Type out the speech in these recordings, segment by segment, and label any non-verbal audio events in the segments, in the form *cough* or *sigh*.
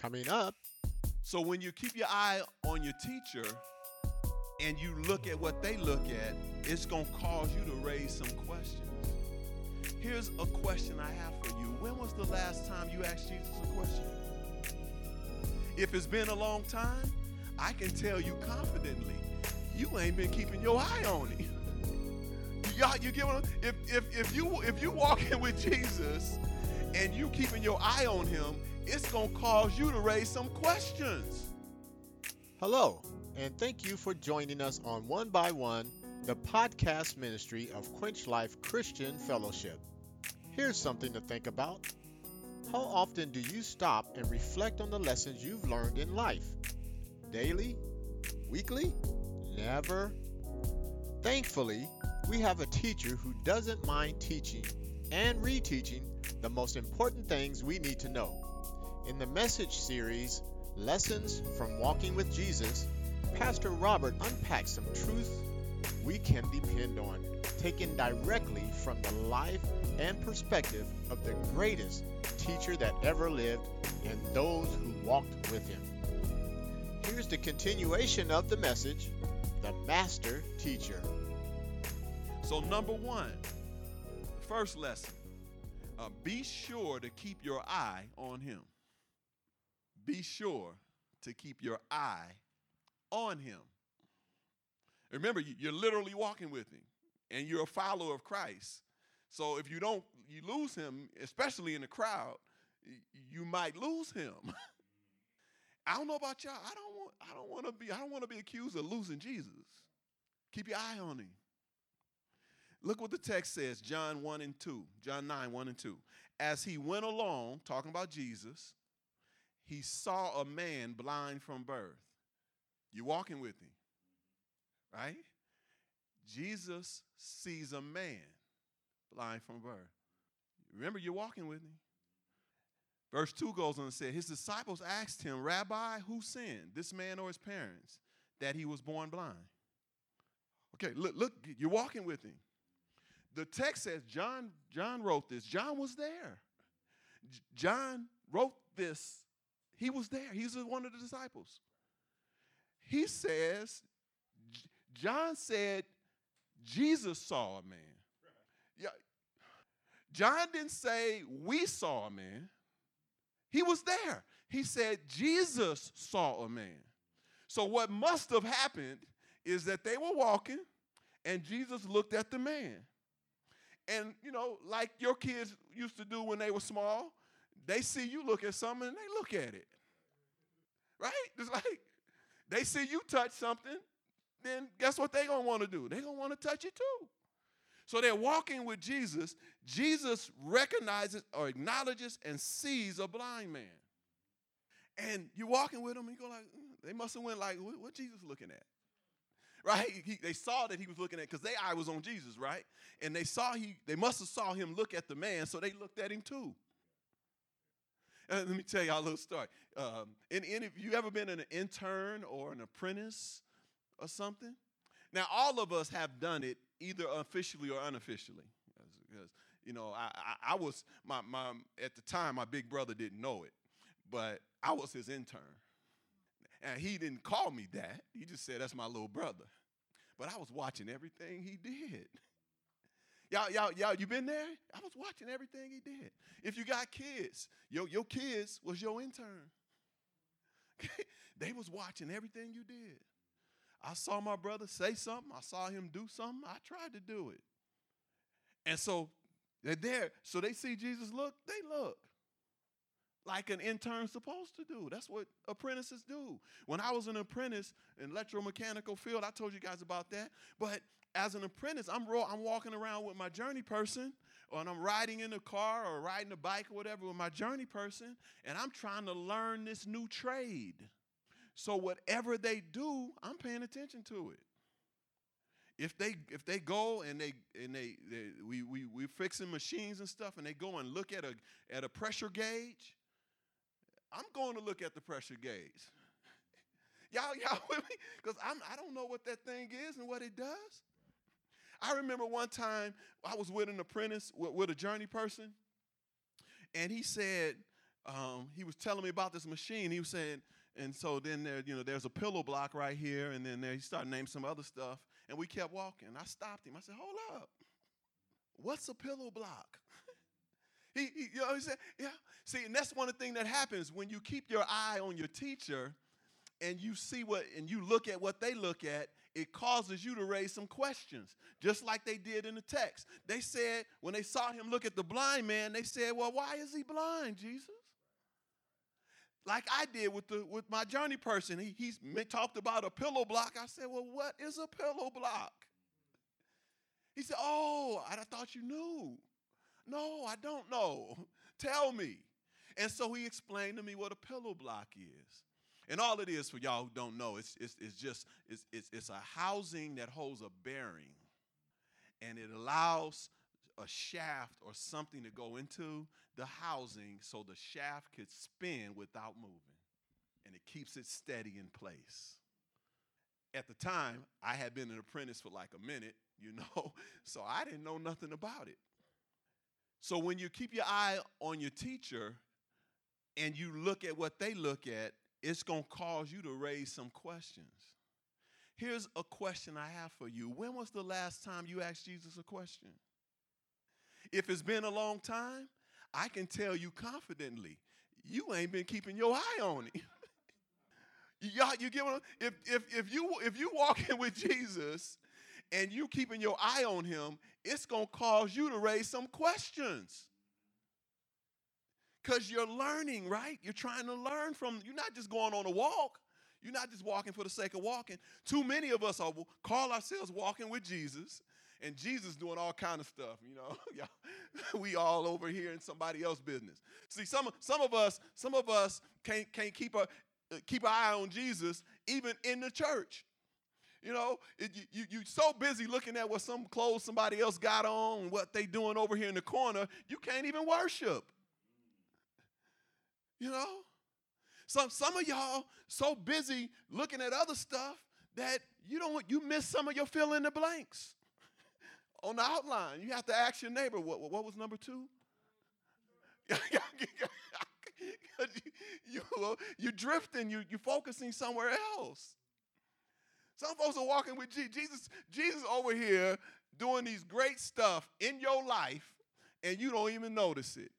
Coming up, So when you keep your eye on your teacher and you look at what they look at, it's going to cause you to raise some questions. Here's a question I have for you. When was the last time you asked Jesus a question? If it's been a long time, I can tell you confidently, you ain't been keeping your eye on him. *laughs* Y'all, you get what I'm, if if if you if you walking with Jesus and you keeping your eye on him, it's gonna cause you to raise some questions. hello, and thank you for joining us on One by One, the podcast ministry of Quench Life Christian Fellowship. Here's something to think about. How often do you stop and reflect on the lessons you've learned in life? Daily? Weekly? Never? Thankfully, we have a teacher who doesn't mind teaching and reteaching the most important things we need to know. In the message series, Lessons from Walking with Jesus, Pastor Robert unpacks some truth we can depend on, taken directly from the life and perspective of the greatest teacher that ever lived and those who walked with him. Here's the continuation of the message The Master Teacher. So number one, first lesson, uh, be sure to keep your eye on him. Be sure to keep your eye on him. Remember, you- you're literally walking with him, and you're a follower of Christ. So if you don't, you lose him, especially in the crowd, you might lose him. *laughs* I don't know about y'all. I don't want. I don't want to be. I don't want to be accused of losing Jesus. Keep your eye on him. Look what the text says, John 1 and 2, John 9, 1 and 2. As he went along, talking about Jesus, he saw a man blind from birth. You're walking with him, right? Jesus sees a man blind from birth. Remember, you're walking with him. Verse 2 goes on and said, His disciples asked him, Rabbi, who sinned, this man or his parents, that he was born blind? Okay, look, look, you're walking with him. The text says John, John wrote this. John was there. J- John wrote this. He was there. He's one of the disciples. He says, J- John said, Jesus saw a man. Yeah. John didn't say we saw a man. He was there. He said Jesus saw a man. So what must have happened is that they were walking and Jesus looked at the man. And you know, like your kids used to do when they were small, they see you look at something and they look at it. Right? It's *laughs* like they see you touch something, then guess what they're gonna want to do? They're gonna want to touch it too. So they're walking with Jesus. Jesus recognizes or acknowledges and sees a blind man. And you're walking with him, and you go like, "Mm," they must have went like, what, what Jesus looking at? Right? He- they saw that he was looking at, because their eye was on Jesus, right? And they saw he, they must have saw him look at the man, so they looked at him too. And let me tell y'all a little story. Um, and, and if you ever been an intern or an apprentice or something, now all of us have done it either officially or unofficially. Because you know, I, I, I was my my at the time my big brother didn't know it, but I was his intern, and he didn't call me that. He just said that's my little brother. But I was watching everything he did. Y'all, y'all, y'all, you been there? I was watching everything he did. If you got kids, your, your kids was your intern. *laughs* they was watching everything you did. I saw my brother say something. I saw him do something. I tried to do it. And so they're there. So they see Jesus look, they look like an intern's supposed to do. That's what apprentices do. When I was an apprentice in electromechanical field, I told you guys about that. But as an apprentice, I'm ro- I'm walking around with my journey person, or I'm riding in a car or riding a bike or whatever with my journey person, and I'm trying to learn this new trade. So whatever they do, I'm paying attention to it. If they if they go and they and they, they we we we fixing machines and stuff, and they go and look at a at a pressure gauge, I'm going to look at the pressure gauge. *laughs* y'all, y'all *laughs* with me? Because I don't know what that thing is and what it does. I remember one time I was with an apprentice with, with a journey person, and he said, um, he was telling me about this machine. He was saying, and so then there, you know, there's a pillow block right here, and then there, he started naming some other stuff, and we kept walking. I stopped him. I said, "Hold up, what's a pillow block?" He, he, you know, he said, "Yeah." See, and that's one of the things that happens when you keep your eye on your teacher, and you see what, and you look at what they look at. It causes you to raise some questions, just like they did in the text. They said when they saw him look at the blind man, they said, "Well, why is he blind, Jesus?" like I did with the with my journey person. He he's talked about a pillow block. I said, "Well, what is a pillow block?" He said, "Oh, I thought you knew." No, I don't know. *laughs* Tell me. And so he explained to me what a pillow block is. And all it is for y'all who don't know, it's, it's, it's just it's, it's, it's a housing that holds a bearing, and it allows a shaft or something to go into the housing so the shaft could spin without moving and it keeps it steady in place. At the time, I had been an apprentice for like a minute, you *laughs* know, so I didn't know nothing about it. So when you keep your eye on your teacher and you look at what they look at, it's going to cause you to raise some questions. Here's a question I have for you. When was the last time you asked Jesus a question? If it's been a long time, I can tell you confidently, you ain't been keeping your eye on him. *laughs* Y'all, you get what if if if you if you walking *laughs* with Jesus and you keeping your eye on him, it's gonna cause you to raise some questions. Because you're learning, right? You're trying to learn from, you're not just going on a walk. You're not just walking for the sake of walking. Too many of us are call ourselves walking with Jesus, and Jesus doing all kind of stuff, you know. *laughs* *laughs* we all over here in somebody else's business. See, some some of us, some of us can't can't keep a keep an eye on Jesus even in the church. You know, it, you, you, so busy looking at what some clothes somebody else got on, what they doing over here in the corner, you can't even worship. You know? Some, some of y'all so busy looking at other stuff that you don't you miss some of your fill in the blanks *laughs* on the outline. You have to ask your neighbor, what, what was number two? *laughs* you, you, are drifting, you, you're focusing somewhere else. Some folks are walking with Jesus. Jesus over here doing these great stuff in your life, and you don't even notice it.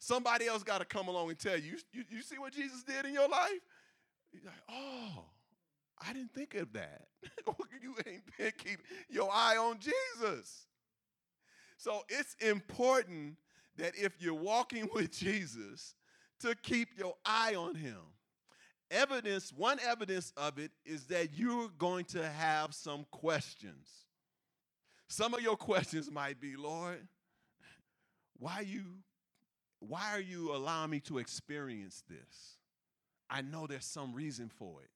Somebody else got to come along and tell you, you, you see what Jesus did in your life? You're like, oh, I didn't think of that. *laughs* you ain't been keeping your eye on Jesus. So it's important that if you're walking *laughs* with Jesus, to keep your eye on him. Evidence, one evidence of it is that you're going to have some questions. Some of your questions might be, Lord, why you why are you allowing me to experience this? I know there's some reason for it.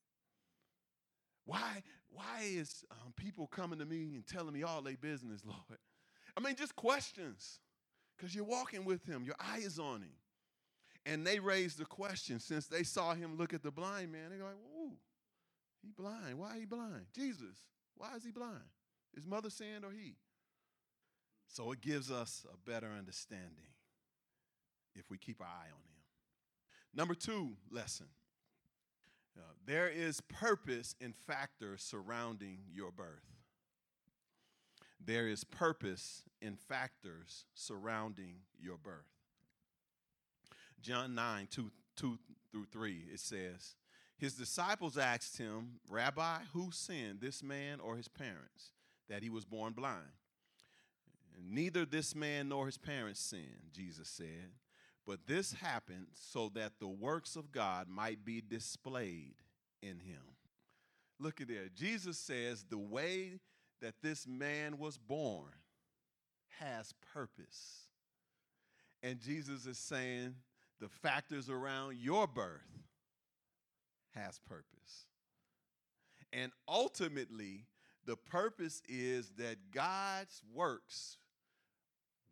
Why, why is um, people coming to me and telling me all their business, *laughs* Lord? I mean, just questions. Because you're walking with him, your eye is on him. And they raised the question since they saw him look at the blind man. They're like, "Ooh, he blind. Why he blind? Jesus, why is he blind? His mother saying or he?" So it gives us a better understanding if we keep our eye on him. Number two lesson uh, there is purpose in factors surrounding your birth. There is purpose in factors surrounding your birth. John 9, 2, 2 through 3, it says, His disciples asked him, Rabbi, who sinned, this man or his parents, that he was born blind? Neither this man nor his parents sinned, Jesus said. But this happened so that the works of God might be displayed in him. Look at there. Jesus says the way that this man was born has purpose. And Jesus is saying the factors around your birth has purpose. And ultimately, the purpose is that God's works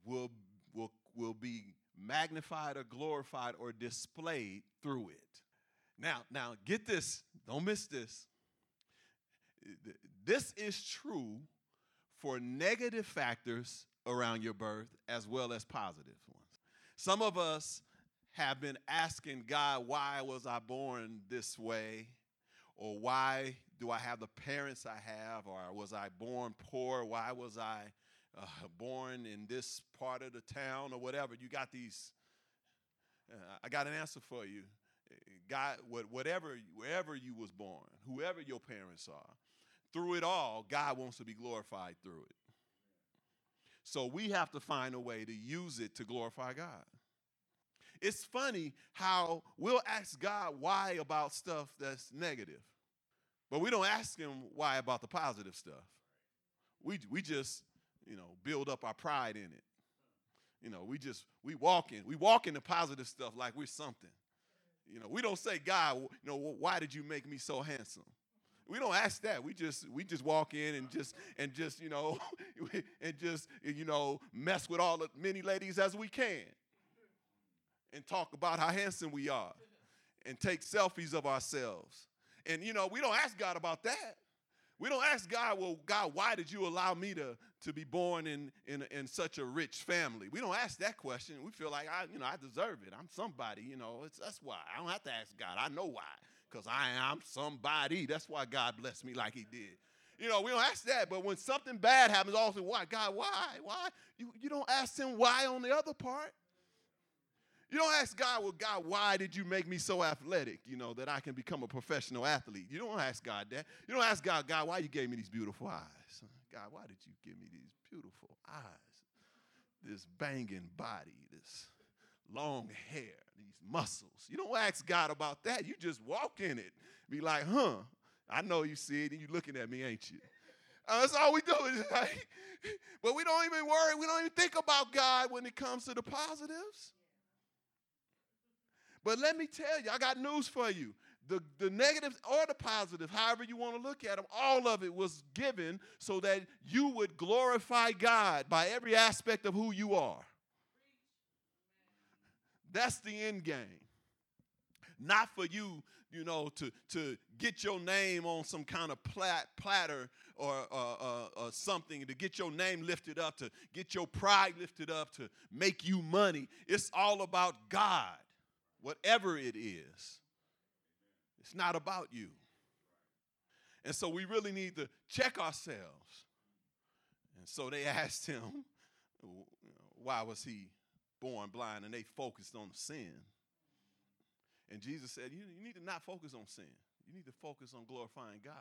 will, will, will be magnified or glorified or displayed through it. Now, now get this, don't miss this. This is true for negative factors around your birth as well as positive ones. Some of us have been asking God, why was I born this way? Or why do I have the parents I have? Or was I born poor? Why was I uh, born in this part of the town or whatever? You got these. Uh, I got an answer for you. God, whatever, wherever you was born, whoever your parents are, through it all, God wants to be glorified through it. So we have to find a way to use it to glorify God. It's funny how we'll ask God why about stuff that's negative, but we don't ask Him why about the positive stuff. We, we just, you know, build up our pride in it. You know, we just, we walk in, we walk in the positive stuff like we're something. You know, we don't say, God, you know, why did you make me so handsome? We don't ask that. We just we just walk in and just and just you know *laughs* and just you know mess with all the many ladies as we can, and talk about how handsome we are, and take selfies of ourselves. And you know we don't ask God about that. We don't ask God, well, God, why did you allow me to, to be born in, in, in such a rich family? We don't ask that question. We feel like I, you know, I deserve it. I'm somebody, you know. It's, that's why. I don't have to ask God. I know why. Because I am somebody. That's why God blessed me like he did. You know, we don't ask that, but when something bad happens, also, why? God, why? Why? You, you don't ask him why on the other part. You don't ask God, well, God, why did you make me so athletic, you know, that I can become a professional athlete? You don't ask God that. You don't ask God, God, why you gave me these beautiful eyes? God, why did you give me these beautiful eyes? This banging body, this long hair, these muscles. You don't ask God about that. You just walk in it. Be like, huh, I know you see it and you looking at me, ain't you? Uh, that's all we do. *laughs* Like, but we don't even worry. We don't even think about God when it comes to the positives. But let me tell you, I got news for you. The, the negatives or the positives, however you want to look at them, all of it was given so that you would glorify God by every aspect of who you are. That's the end game. Not for you, you know, to, to get your name on some kind of plat, platter or uh, uh, uh, something, to get your name lifted up, to get your pride lifted up, to make you money. It's all about God whatever it is. It's not about you. And so we really need to check ourselves. And so they *laughs* asked him, why was he born blind? And they focused on sin. And Jesus said, you, you need to not focus on sin. You need to focus on glorifying God.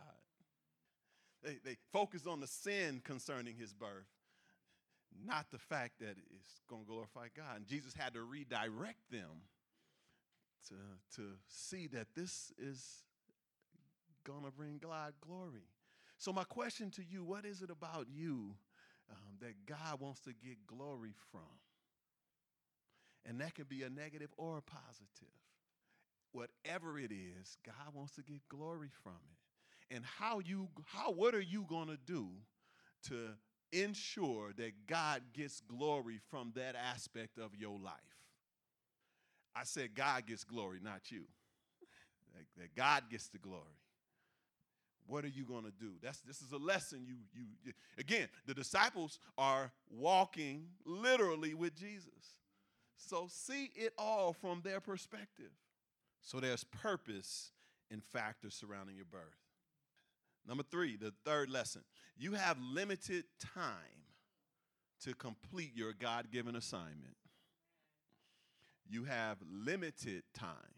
They, they focused on the sin concerning his birth, not the fact that it's going to glorify God. And Jesus had to redirect them to, to see that this is going to bring God glory. So, my question to you what is it about you um, that God wants to get glory from? And that can be a negative or a positive. Whatever it is, God wants to get glory from it. And how you how what are you going to do to ensure that God gets glory from that aspect of your life? I said God gets glory, not you. that, that God gets the glory. What are you going to do? That's this is a lesson you you again, the disciples are walking literally with Jesus. So see it all from their perspective. So there's purpose and factors surrounding your birth. Number 3, the third lesson. You have limited time to complete your God-given assignment you have limited time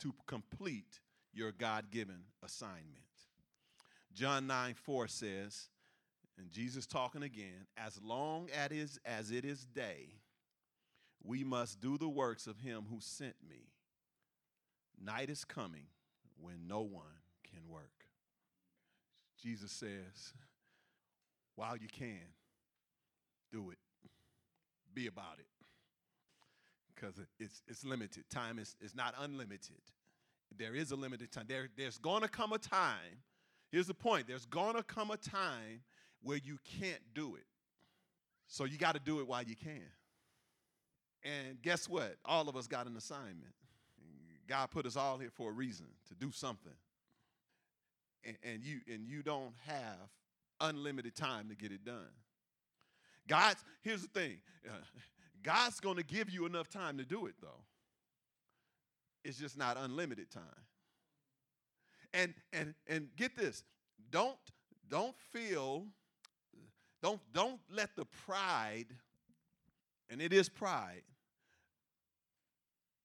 to complete your God given assignment. John 9 4 says, and Jesus talking again, as long as, as it is day, we must do the works of him who sent me. Night is coming when no one can work. Jesus says, while you can, do it. Be about it because it's, it's limited. Time is, is not unlimited. There is a limited time. There, there's going to come a time. Here's the point there's going to come a time where you can't do it. So you got to do it while you can. And guess what? All of us got an assignment. God put us all here for a reason to do something. And, and you and you don't have unlimited time to get it done. God's here's the thing. Uh, *laughs* God's going to give you enough time to do it, though. It's just not unlimited time. And and and get this, don't don't feel, don't don't let the pride, and it is pride,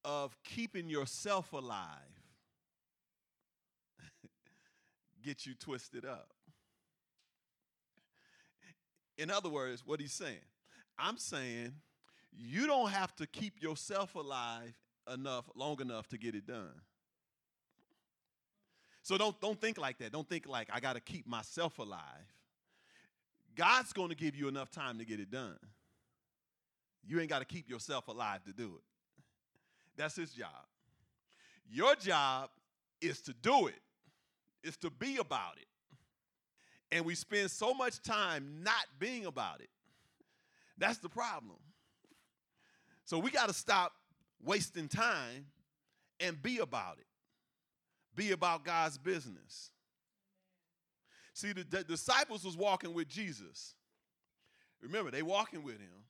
of keeping yourself alive *laughs* get you twisted up. In other words, what he's saying, I'm saying you don't have to keep yourself alive enough long enough to get it done. So don't don't think like that. Don't think like I got to keep myself alive. God's going to give you enough time to get it done. You ain't got to keep yourself alive to do it. That's his job. Your job is to do it. Is to be about it. And we spend so much time not being about it. That's the problem. So we got to stop wasting time and be about it. Be about God's business. See, the, the disciples was walking with Jesus. Remember, they walking with him,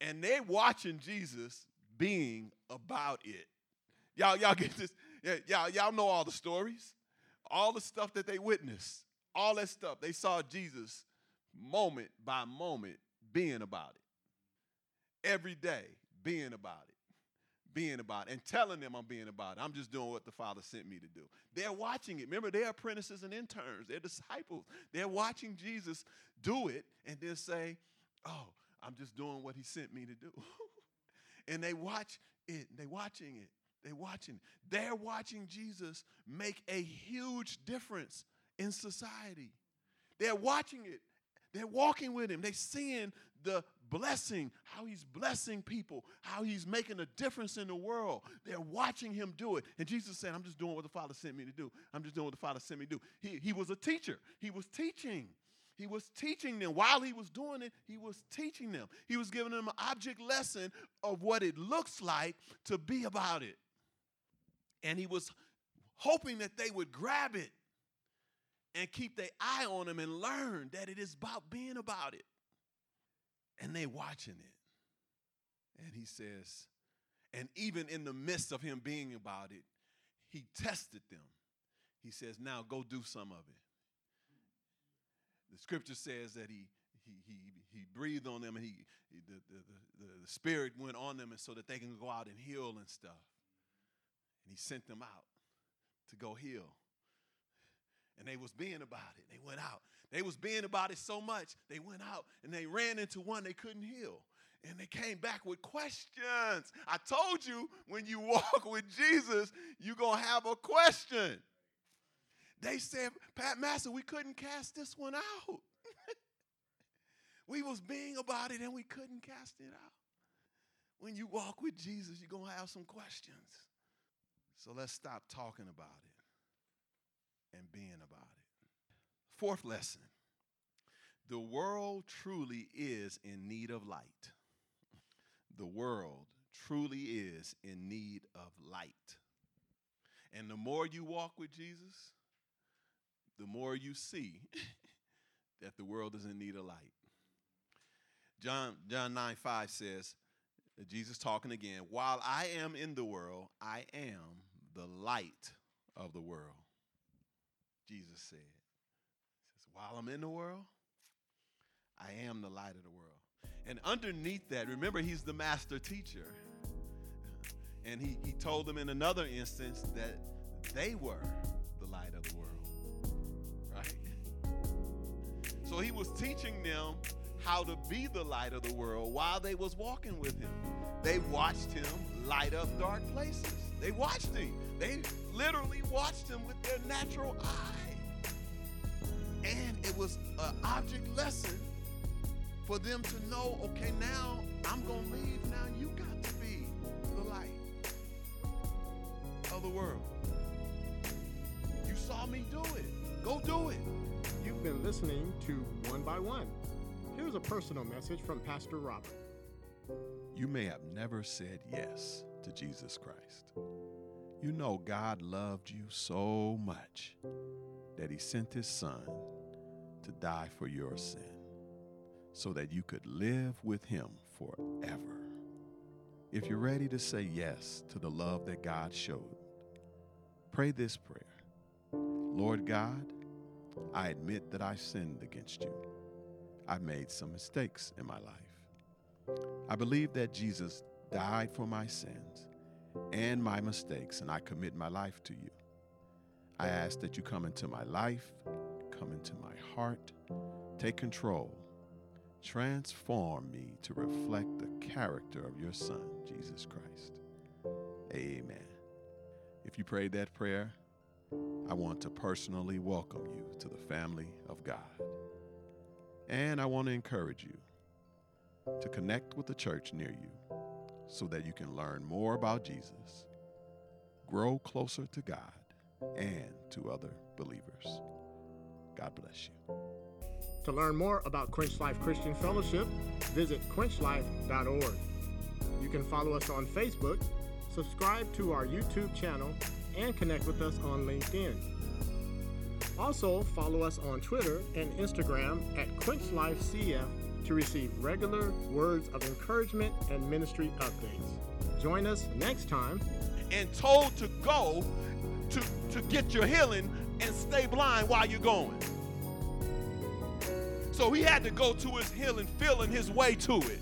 and they watching Jesus being about it. Y'all, y'all get this? Y'all, y'all know all the stories, all the stuff that they witnessed, all that stuff. They saw Jesus moment by moment being about it. Every day being about it being about it and telling them I'm being about it. I'm just doing what the Father sent me to do. They're watching it. Remember, they're apprentices and interns, they're disciples. They're watching Jesus do it and then say, Oh, I'm just doing what he sent me to do. *laughs* and they watch it, they're watching it. They're watching. They're watching Jesus make a huge difference in society. They're watching it. They're walking with him. They're seeing the blessing, how he's blessing people, how he's making a difference in the world. They're watching him do it. And Jesus said, I'm just doing what the Father sent me to do. I'm just doing what the Father sent me to do. He, he was a teacher, he was teaching. He was teaching them. While he was doing it, he was teaching them. He was giving them an object lesson of what it looks like to be about it. And he was hoping that they would grab it and keep their eye on him and learn that it is about being about it and they watching it. And he says, and even in the midst of him being about it, he tested them. He says, now go do some of it. The scripture says that he he, he, he breathed on them and he, he the, the, the, the spirit went on them and so that they can go out and heal and stuff. And he sent them out to go heal. And they was being about it. They went out. They was being about it so much, they went out and they ran into one they couldn't heal. And they came back with questions. I told you when you *laughs* walk with Jesus, you're going to have a question. They said, Pat Master, we couldn't cast this one out. *laughs* we was being about it and we couldn't cast it out. When you walk with Jesus, you're going to have some questions. So let's stop talking about it and being about it. Fourth lesson the world truly is in need of light. The world truly is in need of light. And the more you walk with Jesus, the more you see *laughs* that the world is in need of light. John, John 9 5 says, Jesus talking again, while I am in the world, I am the light of the world. Jesus said. While I'm in the world, I am the light of the world. And underneath that, remember, he's the master teacher. And he, he told them in another instance that they were the light of the world. Right? So he was teaching them how to be the light of the world while they was walking with him. They watched him light up dark places. They watched him. They literally watched him with their natural eyes. And it was an object lesson for them to know, okay, now I'm going to leave. Now you got to be the light of the world. You saw me do it. Go do it. You've been listening to One by One. Here's a personal message from Pastor Robert. You may have never said yes to Jesus Christ. You know God loved you so much that he sent his son to die for your sin so that you could live with him forever. if you're ready to say yes to the love that God showed, pray this prayer Lord God, I admit that I sinned against you. I've made some mistakes in my life. I believe that Jesus died for my sins and my mistakes, and I commit my life to you. I ask that you come into my life, come into my heart, take control, transform me to reflect the character of your Son, Jesus Christ. Amen. If you prayed that prayer, I want to personally welcome you to the family of God. And I want to encourage you to connect with the church near you so that you can learn more about Jesus, grow closer to God, and to other believers. God bless you. To learn more about Quench Life Christian Fellowship, visit quenchlife.org. You can follow us on Facebook, subscribe to our YouTube channel, and connect with us on LinkedIn. Also, follow us on Twitter and Instagram at QuenchLifeCF to receive regular words of encouragement and ministry updates. Join us next time. And told to go to, to get your healing and stay blind while you're going. So he had to go to his healing, feeling his way to it.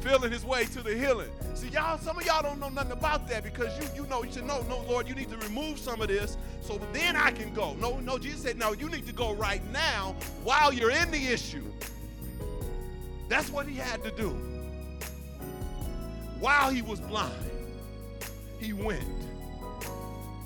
Feeling his way to the healing. See, y'all, some of y'all don't know nothing about that because you you know you should know, no, Lord, you need to remove some of this so then I can go. No, no, Jesus said, no, you need to go right now while you're in the issue. That's what he had to do. While he was blind, he went.